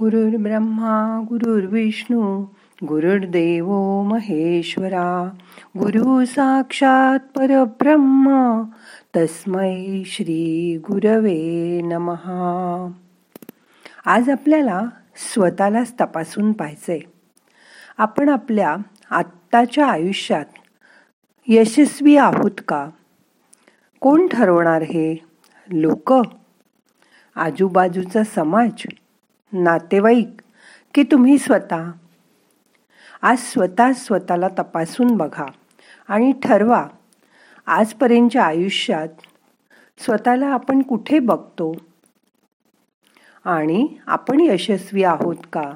गुरुर्ब्रह्मा गुरुर्विष्णू गुरुर्देव महेश्वरा गुरु साक्षात परब्रह्म तस्मै श्री गुरवे नमहा आज आपल्याला स्वतःलाच तपासून पाहिजे आपण आपल्या आत्ताच्या आयुष्यात यशस्वी आहोत का? कोण ठरवणार हे? लोक? आजूबाजूचा समाज? नातेवाईक की तुम्ही स्वतः? आज स्वतः स्वतःला तपासून बघा आणि ठरवा आजपर्यंतच्या आयुष्यात स्वतःला आपण कुठे बघतो? आणि आपण यशस्वी आहोत का?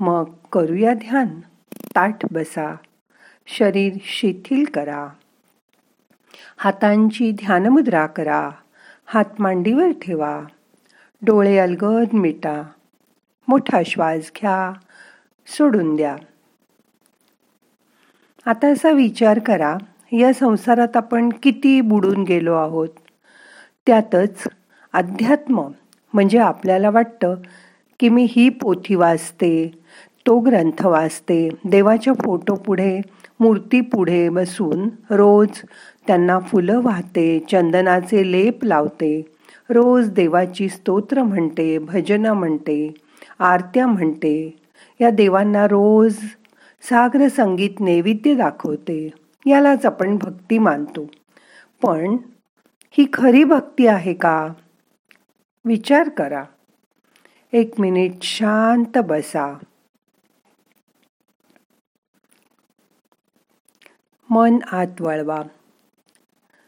मग करूया ध्यान. ताठ बसा. शरीर शिथिल करा. हातांची ध्यानमुद्रा करा. हात मांडीवर ठेवा. डोळे अलगद मिटा. मोठा श्वास घ्या. सोडून द्या. आता असा विचार करा या संसारात आपण किती बुडून गेलो आहोत? त्यातच अध्यात्म म्हणजे आपल्याला वाटतं की मी ही पोथी वाचते तो ग्रंथ वाचते देवाच्या फोटो पुढे मूर्ती पुढे बसून रोज त्यांना फुलं वाहते चंदनाचे लेप लावते. रोज देवाची स्तोत्र म्हणते भजनं म्हणते आरत्या म्हणते. या देवांना रोज सागर संगीत नैवेद्य दाखवते. यालाच आपण भक्ती मानतो. पण ही खरी भक्ती आहे का? विचार करा. एक मिनिट शांत बसा. मन आत वळवा.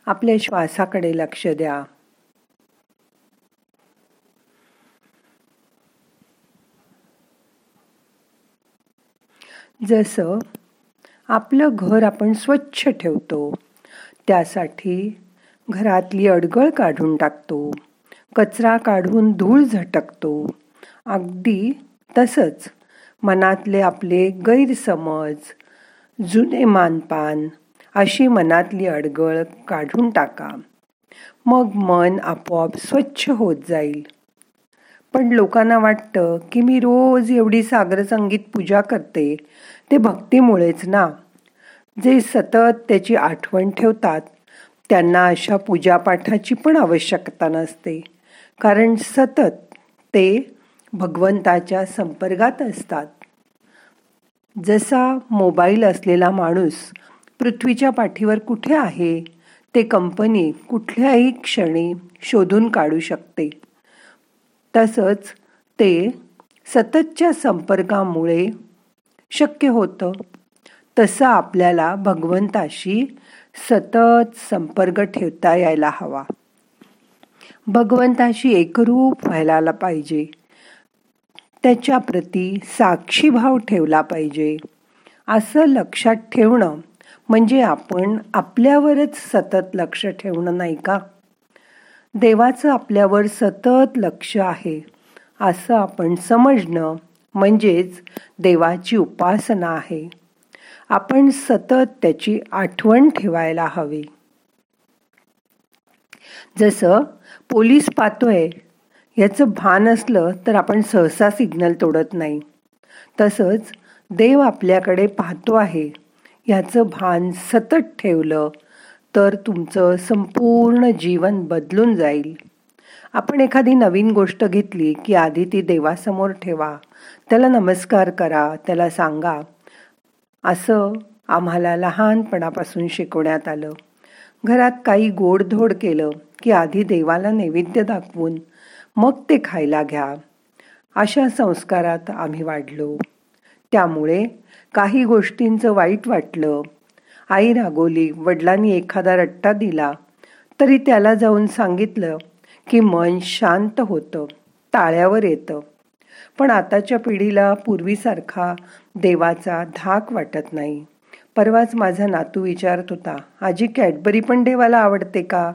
आपल्या श्वासाकडे लक्ष द्या. जसं आपलं घर आपण स्वच्छ ठेवतो त्यासाठी घरातली अडगळ काढून टाकतो कचरा काढून धूळ झटकतो. अगदी तसंच मनातले आपले गैरसमज जुने मानपान अशी मनातली अडगळ काढून टाका. मग मन आपोआप स्वच्छ होत जाईल. पण लोकांना वाटतं की मी रोज एवढी सागर संगीत पूजा करते ते भक्तीमुळेच ना. जे सतत त्याची आठवण ठेवतात त्यांना अशा पूजापाठाची पण आवश्यकता नसते. कारण सतत ते भगवंताच्या संपर्कात असतात. जसा मोबाईल असलेला माणूस पृथ्वीच्या पाठीवर कुठे आहे ते कंपनी कुठल्याही क्षणी शोधून काढू शकते. तसंच ते सततच्या संपर्कामुळे शक्य होतं. तसं आपल्याला भगवंताशी सतत संपर्क ठेवता यायला हवा. भगवंताशी एकरूप व्हायला पाहिजे. त्याच्याप्रती साक्षीभाव ठेवला पाहिजे. असं लक्षात ठेवणं म्हणजे आपण आपल्यावरच सतत लक्ष ठेवणं नाही का? देवाचं आपल्यावर सतत लक्ष आहे. असं आपण समजणं म्हणजेच देवाची उपासना आहे. आपण सतत त्याची आठवण ठेवायला हवी. जसं पोलीस पाहतोय याचं भान असलं तर आपण सहसा सिग्नल तोडत नाही. तसंच देव आपल्याकडे पाहतो आहे याचं भान सतत ठेवलं तर तुमचं संपूर्ण जीवन बदलून जाईल. आपण एखादी नवीन गोष्ट घेतली की आधी ती देवासमोर ठेवा. त्याला नमस्कार करा. त्याला सांगा असं आम्हाला लहानपणापासून शिकवण्यात आलं. घरात काही गोडधोड केलं की आधी देवाला नैवेद्य दाखवून मग ते खायला घ्या. अशा संस्कारात आम्ही वाढलो. त्यामुळे काही गोष्टींचं वाईट वाटलं आई रागोली वडिलांनी एखादा रट्टा दिला तरी त्याला जाऊन सांगितलं की मन शांत होतं ताळ्यावर येतं. पण आताच्या पिढीला पूर्वीसारखा देवाचा धाक वाटत नाही. परवाच माझा नातू विचारत होता आजी कॅडबरी पण देवाला आवडते का?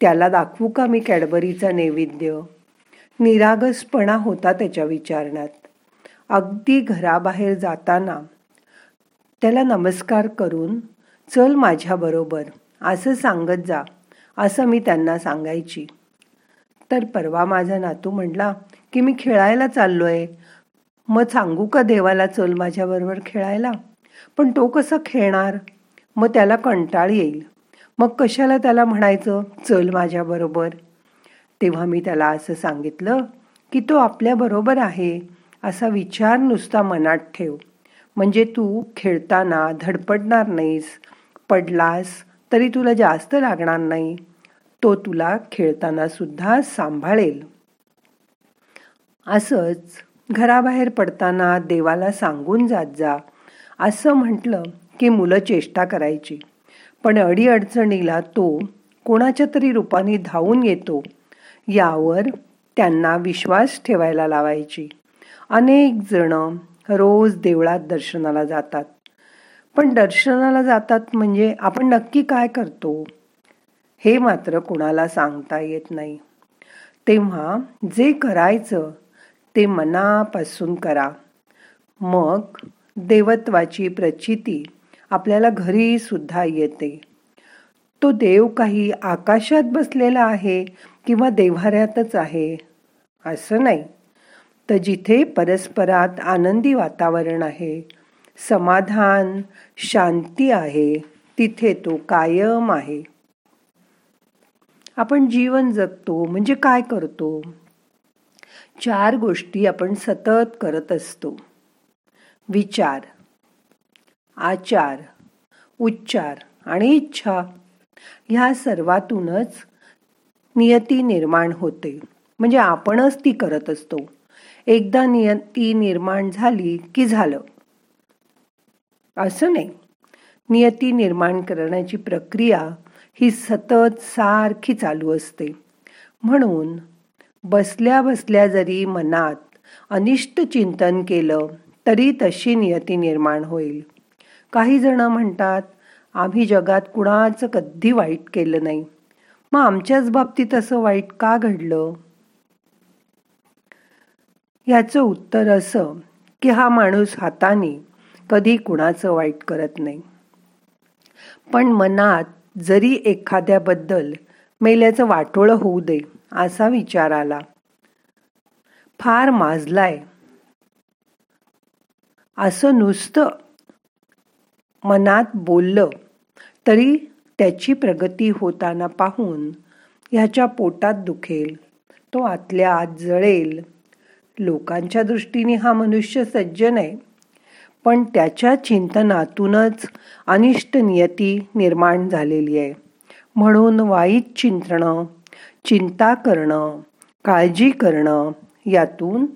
त्याला दाखवू का मी कॅडबरीचा नैवेद्य? निरागसपणा होता त्याच्या विचारण्यात. अगदी घराबाहेर जाताना त्याला नमस्कार करून चल माझ्याबरोबर असं सांगत जा असं मी त्यांना सांगायची. तर परवा माझा नातू म्हणला की मी खेळायला चाललोय. मग सांगू का देवाला चल माझ्याबरोबर खेळायला? पण तो कसं खेळणार? मग त्याला कंटाळ येईल. मग कशाला त्याला म्हणायचं चल माझ्याबरोबर? तेव्हा मी त्याला असं सांगितलं की तो आपल्याबरोबर आहे असा विचार नुसता मनात ठेव. म्हणजे तू खेळताना धडपडणार नाहीस. पडलास तरी तुला जास्त लागणार नाही. तो तुला खेळताना सुद्धा सांभाळेल. असंच घराबाहेर पडताना देवाला सांगून जात जा. असं म्हटलं की मुलं चेष्टा करायची. पण अडीअडचणीला तो कोणाच्या तरी रूपाने धावून येतो. यावर त्यांना विश्वास ठेवायला लावायची. अनेक जण रोज देवळात दर्शनाला जातात. पण दर्शनाला जातात म्हणजे आपण नक्की काय करतो? हे मात्र कुणाला सांगता येत नाही. तेव्हा जे करायचं ते मनापासून करा. मग देवत्वाची प्रचिती आपल्याला घरी सुद्धा येते. तो देव काही आकाशात बसलेला आहे किंवा देव्हाऱ्यातच आहे? असं नाही. तर जिथे परस्परात आनंदी वातावरण आहे समाधान शांती आहे तिथे तो कायम आहे. आपण जीवन जगतो म्हणजे काय करतो? चार गोष्टी आपण सतत करत असतो. विचार आचार उच्चार आणि इच्छा ह्या सर्वातूनच नियती निर्माण होते. म्हणजे आपणच ती करत असतो. एकदा नियती निर्माण झाली की झालं. असं नाही. नियती निर्माण करण्याची प्रक्रिया ही सतत सारखी चालू असते. म्हणून बसल्या बसल्या जरी मनात अनिष्ट चिंतन केलं तरी तशी नियती निर्माण होईल. काही जण म्हणतात आम्ही जगात कुणाचं कधी वाईट केलं नाही. मग आमच्याच बाबतीत असं वाईट का घडलं? याचं उत्तर असं की हा माणूस हाताने कधी कुणाचं वाईट करत नाही. पण मनात जरी एखाद्याबद्दल मेल्याचं वाटोळं होऊ दे असा विचार आला. फार माजलाय. असं नुसतं मनात बोललं तरी त्याची प्रगती होताना पाहून ह्याच्या पोटात दुखेल तो आतल्या आत जळेल. लोकांच्या दृष्टीने हा मनुष्य सज्जन आहे. पण त्याच्या चिंतनातूनच अनिष्ट नियती निर्माण झालेली आहे. म्हणून वाईट चिंतणं चिंता करणं काळजी करणं यातून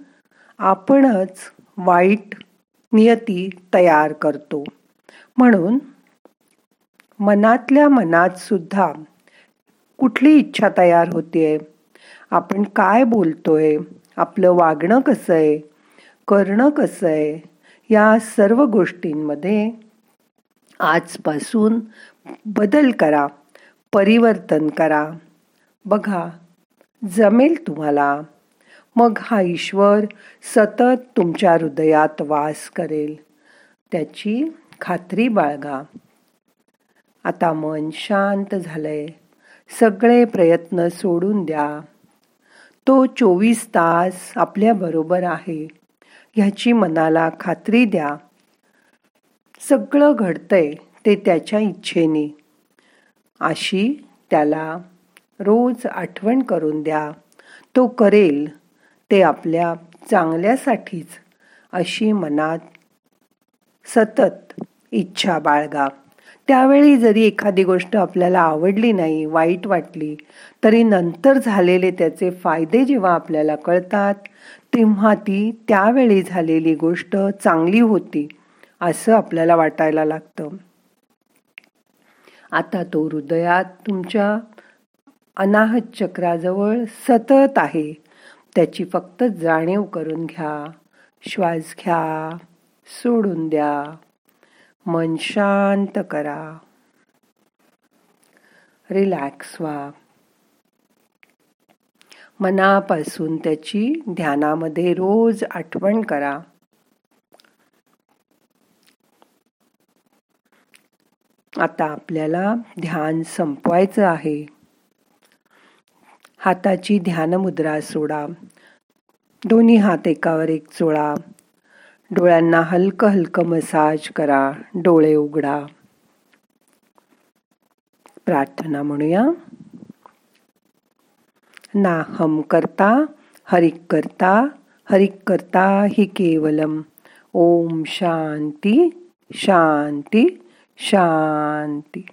आपणच वाईट नियती तयार करतो. म्हणून मनातल्या मनात सुद्धा कुठली इच्छा तयार होते आपण काय बोलतोय? आपलं वागणं कसं आहे? करणं कसं आहे? या सर्व गोष्टींमध्ये आजपासून बदल करा परिवर्तन करा. बघा जमेल तुम्हाला. मग हा ईश्वर सतत तुमच्या हृदयात वास करेल. त्याची खात्री बाळगा. आता मन शांत झालंय. सगळे प्रयत्न सोडून द्या. तो चोवीस तास आपल्याबरोबर आहे. ह्याची मनाला खात्री द्या. सगळं घडतंय ते त्याच्या इच्छेने. अशी त्याला रोज आठवण करून द्या. तो करेल ते आपल्या चांगल्यासाठीच अशी मनात सतत इच्छा बाळगा. त्यावेळी जरी एखादी गोष्ट आपल्याला आवडली नाही वाईट वाटली तरी नंतर झालेले त्याचे फायदे जेव्हा आपल्याला कळतात तेव्हा ती त्यावेळी झालेली गोष्ट चांगली होती असं आपल्याला वाटायला लागतं. आता तो हृदयात तुमच्या अनाहत चक्राजवळ सतत आहे. त्याची फक्त जाणीव करून घ्या श्वास घ्या सोडून द्या. मन शांत करा. रिलॅक्स व्हा. मनापासून त्याची ध्यानामध्ये रोज आठवण करा. आता आपल्याला ध्यान संपवायचं आहे. हाताची ध्यान मुद्रा सोडा. दोन्ही हात एकावर एक चोळा डोळ्यांना हलकं हलकं मसाज करा, डोळे उघडा. प्रार्थना म्हणूया. ना हम करता हरिक करता हरिक करता हि केवलम. ओम शांती शांती शांती.